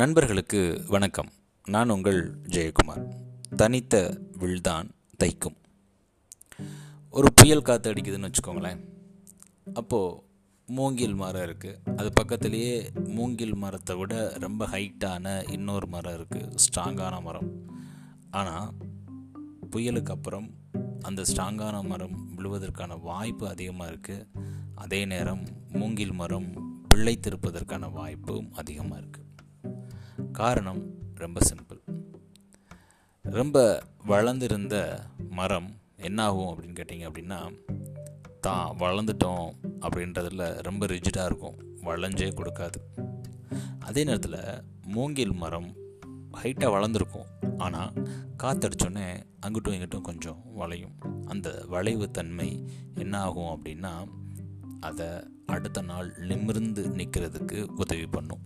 நண்பர்களுக்கு வணக்கம். நான் உங்கள் ஜெயக்குமார். தனித்த வில்தான் தைக்கும். ஒரு புயல் காற்று அடிக்குதுன்னு வச்சுக்கோங்களேன். அப்போது மூங்கில் மரம் இருக்குது அது பக்கத்துலேயே மூங்கில் மரத்தை விட ரொம்ப ஹைட்டான இன்னொரு மரம் இருக்குது ஸ்ட்ராங்கான மரம். ஆனால் புயலுக்கு அப்புறம் அந்த ஸ்ட்ராங்கான மரம் விழுவதற்கான வாய்ப்பு அதிகமாக இருக்குது அதே நேரம் மூங்கில் மரம் பிழைத்திருப்பதற்கான வாய்ப்பும் அதிகமாக இருக்குது காரணம் ரொம்ப சிம்பிள் ரொம்ப வளர்ந்திருந்த மரம் என்னாகும் அப்படின்னு கேட்டிங்க அப்படின்னா தான் வளர்ந்துட்டோம் அப்படின்றதில் ரொம்ப ரிஜிடாக இருக்கும். வளைஞ்சே கொடுக்காது. அதே நேரத்தில் மூங்கில் மரம் ஹைட்டாக வளர்ந்துருக்கும். ஆனால் காற்றடிச்சோடனே அங்கிட்டும் இங்கிட்டும் கொஞ்சம் வளையும். அந்த வளைவு தன்மை என்ன ஆகும் அப்படின்னா அதை அடுத்த நாள் நிமிர்ந்து நிற்கிறதுக்கு உதவி பண்ணும்.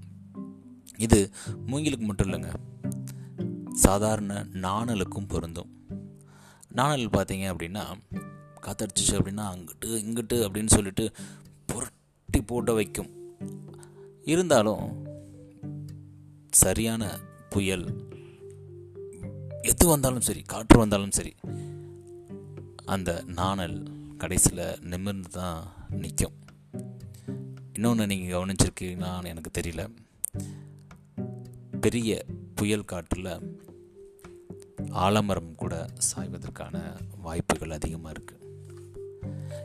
இது மூங்கிலுக்கு மட்டும் இல்லைங்க. சாதாரண நாணலுக்கும் பொருந்தும். நாணல் பார்த்தீங்க அப்படின்னா காத்தடிச்சிச்சு அப்படின்னா அங்கிட்டு இங்கிட்டு அப்படின்னு சொல்லிட்டு புரட்டி போட்ட வைக்கும். இருந்தாலும் சரியான புயல் எது வந்தாலும் சரி காற்று வந்தாலும் சரி அந்த நாணல் கடைசியில் நிமிர்ந்து தான் நிற்கும் இன்னொன்று நீங்கள் கவனிச்சிருக்கீங்களான்னு எனக்கு தெரியல. பெரிய புயல் காற்றில் ஆலமரம் கூட சாய்வதற்கான வாய்ப்புகள் அதிகமாக இருக்குது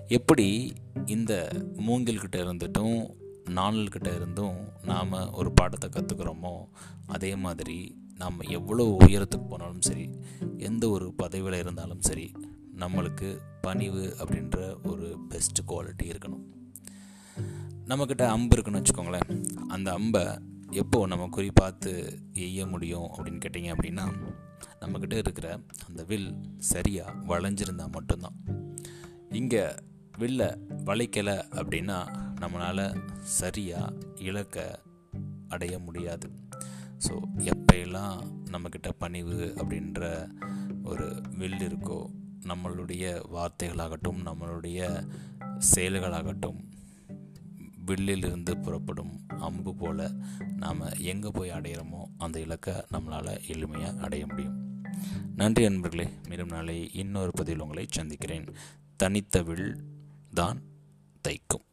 எப்படி இந்த மூங்கில்கிட்ட இருந்துட்டும் நாணல்கிட்ட இருந்தும் நாம் ஒரு பாடத்தை கற்றுக்குறோமோ அதே மாதிரி நாம் எவ்வளோ உயரத்துக்கு போனாலும் சரி எந்த ஒரு பதவியில் இருந்தாலும் சரி நம்மளுக்கு பணிவு அப்படின்ற ஒரு பெஸ்ட் குவாலிட்டி இருக்கணும். நம்மக்கிட்ட அம்பு இருக்குன்னு வச்சுக்கோங்களேன். அந்த அம்பை எப்போ நம்ம குறி பார்த்து எய்ய முடியும் அப்படின்னு கேட்டிங்க அப்படின்னா நம்மக்கிட்ட இருக்கிற அந்த வில் சரியாக வளைஞ்சிருந்தால் மட்டும்தான். இங்கே வில்ல வளைக்கலை அப்படின்னா நம்மளால் சரியாக இலக்க அடைய முடியாது. ஸோ எப்பையெல்லாம் நம்மக்கிட்ட பணிவு அப்படின்ற ஒரு வில் இருக்கோ நம்மளுடைய வார்த்தைகளாகட்டும் நம்மளுடைய செயல்களாகட்டும் வில்லிலிருந்து புறப்படும் அம்பு போல் நாம் எங்கே போய் அடையிறோமோ அந்த இலக்கை நம்மளால் எளிமையாக அடைய முடியும். நன்றி அன்பர்களே மீண்டும் நாளை இன்னொரு பதிவில் உங்களை சந்திக்கிறேன். தனித்த வில் தான் தைக்கும்.